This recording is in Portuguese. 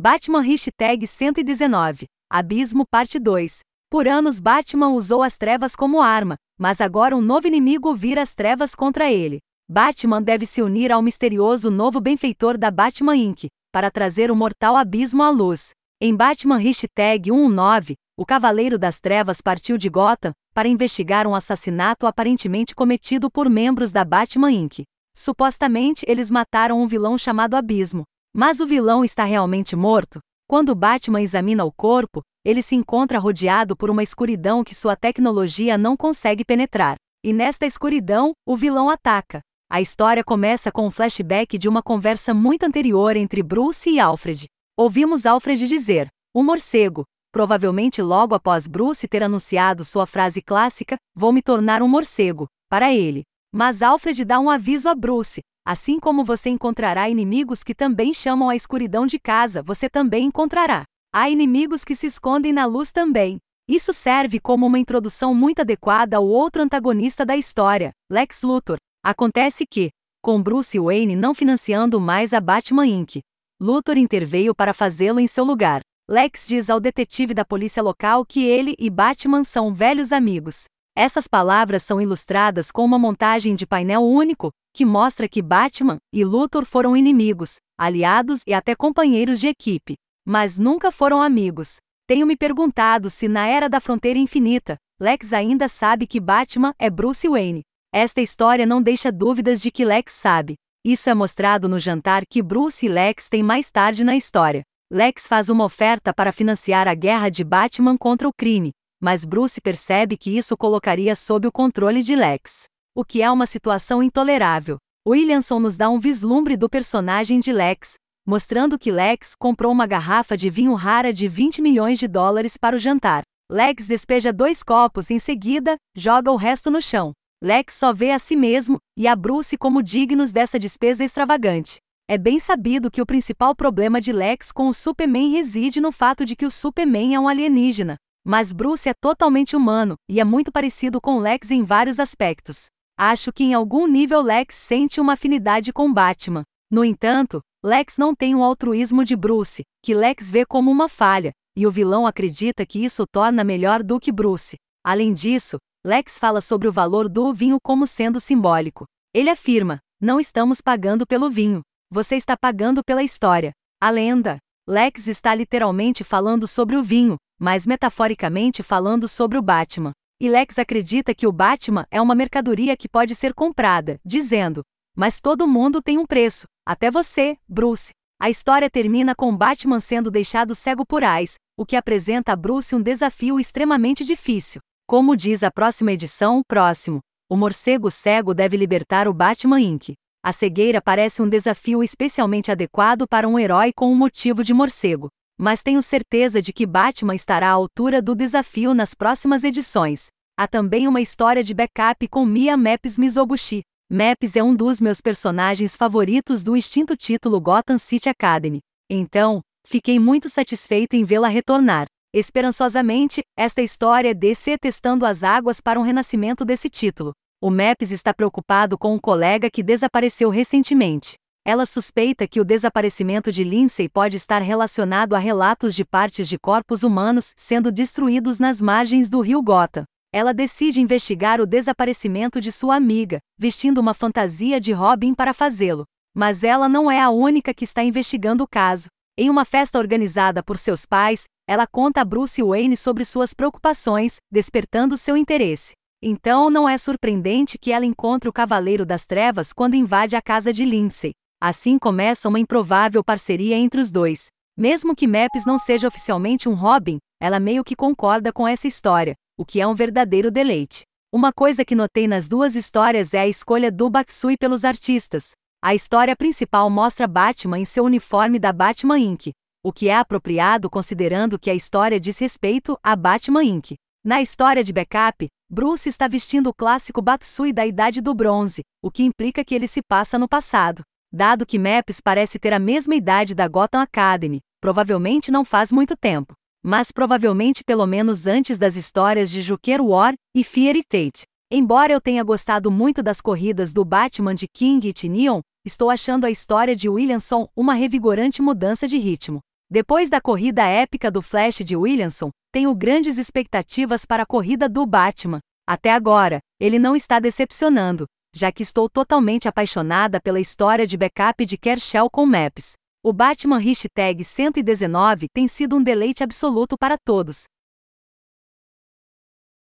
Batman Hashtag 119. Abismo Parte 2. Por anos Batman usou as trevas como arma, mas agora um novo inimigo vira as trevas contra ele. Batman deve se unir ao misterioso novo benfeitor da Batman Inc. para trazer o mortal abismo à luz. Em Batman Hashtag 19, o Cavaleiro das Trevas partiu de Gotham para investigar um assassinato aparentemente cometido por membros da Batman Inc. Supostamente eles mataram um vilão chamado Abismo, mas o vilão está realmente morto? Quando Batman examina o corpo, ele se encontra rodeado por uma escuridão que sua tecnologia não consegue penetrar. E nesta escuridão, o vilão ataca. A história começa com um flashback de uma conversa muito anterior entre Bruce e Alfred. Ouvimos Alfred dizer: O morcego, provavelmente logo após Bruce ter anunciado sua frase clássica: Vou me tornar um morcego, para ele. Mas Alfred dá um aviso a Bruce: Assim como você encontrará inimigos que também chamam a escuridão de casa, você também encontrará. Há inimigos que se escondem na luz também. Isso serve como uma introdução muito adequada ao outro antagonista da história, Lex Luthor. Acontece que, com Bruce Wayne não financiando mais a Batman Inc., Luthor interveio para fazê-lo em seu lugar. Lex diz ao detetive da polícia local que ele e Batman são velhos amigos. Essas palavras são ilustradas com uma montagem de painel único, que mostra que Batman e Luthor foram inimigos, aliados e até companheiros de equipe. Mas nunca foram amigos. Tenho me perguntado se na Era da Fronteira Infinita, Lex ainda sabe que Batman é Bruce Wayne. Esta história não deixa dúvidas de que Lex sabe. Isso é mostrado no jantar que Bruce e Lex têm mais tarde na história. Lex faz uma oferta para financiar a guerra de Batman contra o crime, mas Bruce percebe que isso colocaria sob o controle de Lex. O que é uma situação intolerável. Williamson nos dá um vislumbre do personagem de Lex, mostrando que Lex comprou uma garrafa de vinho rara de 20 milhões de dólares para o jantar. Lex despeja dois copos em seguida, joga o resto no chão. Lex só vê a si mesmo e a Bruce como dignos dessa despesa extravagante. É bem sabido que o principal problema de Lex com o Superman reside no fato de que o Superman é um alienígena. Mas Bruce é totalmente humano e é muito parecido com Lex em vários aspectos. Acho que em algum nível Lex sente uma afinidade com Batman. No entanto, Lex não tem o altruísmo de Bruce, que Lex vê como uma falha, e o vilão acredita que isso o torna melhor do que Bruce. Além disso, Lex fala sobre o valor do vinho como sendo simbólico. Ele afirma: Não estamos pagando pelo vinho. Você está pagando pela história. A lenda. Lex está literalmente falando sobre o vinho, mas metaforicamente falando sobre o Batman. E Lex acredita que o Batman é uma mercadoria que pode ser comprada, dizendo: Mas todo mundo tem um preço, até você, Bruce. A história termina com Batman sendo deixado cego por Ais, o que apresenta a Bruce um desafio extremamente difícil. Como diz a próxima edição, próximo, o morcego cego deve libertar o Batman Inc. A cegueira parece um desafio especialmente adequado para um herói com um motivo de morcego mas tenho certeza de que Batman estará à altura do desafio nas próximas edições. Há também uma história de backup com Mia Maps Mizoguchi. Maps é um dos meus personagens favoritos do extinto título Gotham City Academy. Então, fiquei muito satisfeito em vê-la retornar. Esperançosamente, esta história é DC testando as águas para um renascimento desse título. O Maps está preocupado com um colega que desapareceu recentemente. Ela suspeita que o desaparecimento de Lindsay pode estar relacionado a relatos de partes de corpos humanos sendo destruídos nas margens do rio Gota. Ela decide investigar o desaparecimento de sua amiga, vestindo uma fantasia de Robin para fazê-lo. Mas ela não é a única que está investigando o caso. Em uma festa organizada por seus pais, ela conta a Bruce Wayne sobre suas preocupações, despertando seu interesse. Então não é surpreendente que ela encontre o Cavaleiro das Trevas quando invade a casa de Lindsay. Assim começa uma improvável parceria entre os dois. Mesmo que Maps não seja oficialmente um Robin, ela meio que concorda com essa história, o que é um verdadeiro deleite. Uma coisa que notei nas duas histórias é a escolha do Baksui pelos artistas. A história principal mostra Batman em seu uniforme da Batman Inc., o que é apropriado considerando que a história diz respeito a Batman Inc. Na história de backup, Bruce está vestindo o clássico Batsui da Idade do Bronze, o que implica que ele se passa no passado. Dado que Maps parece ter a mesma idade da Gotham Academy, provavelmente não faz muito tempo. Mas provavelmente pelo menos antes das histórias de Joker War e Fairy Tate. Embora eu tenha gostado muito das corridas do Batman de King e Tinion, estou achando a história de Williamson uma revigorante mudança de ritmo. Depois da corrida épica do Flash de Williamson, tenho grandes expectativas para a corrida do Batman. Até agora, ele não está decepcionando, já que estou totalmente apaixonada pela história de backup de Kershaw com Maps. O Batman Hashtag 119 tem sido um deleite absoluto para todos.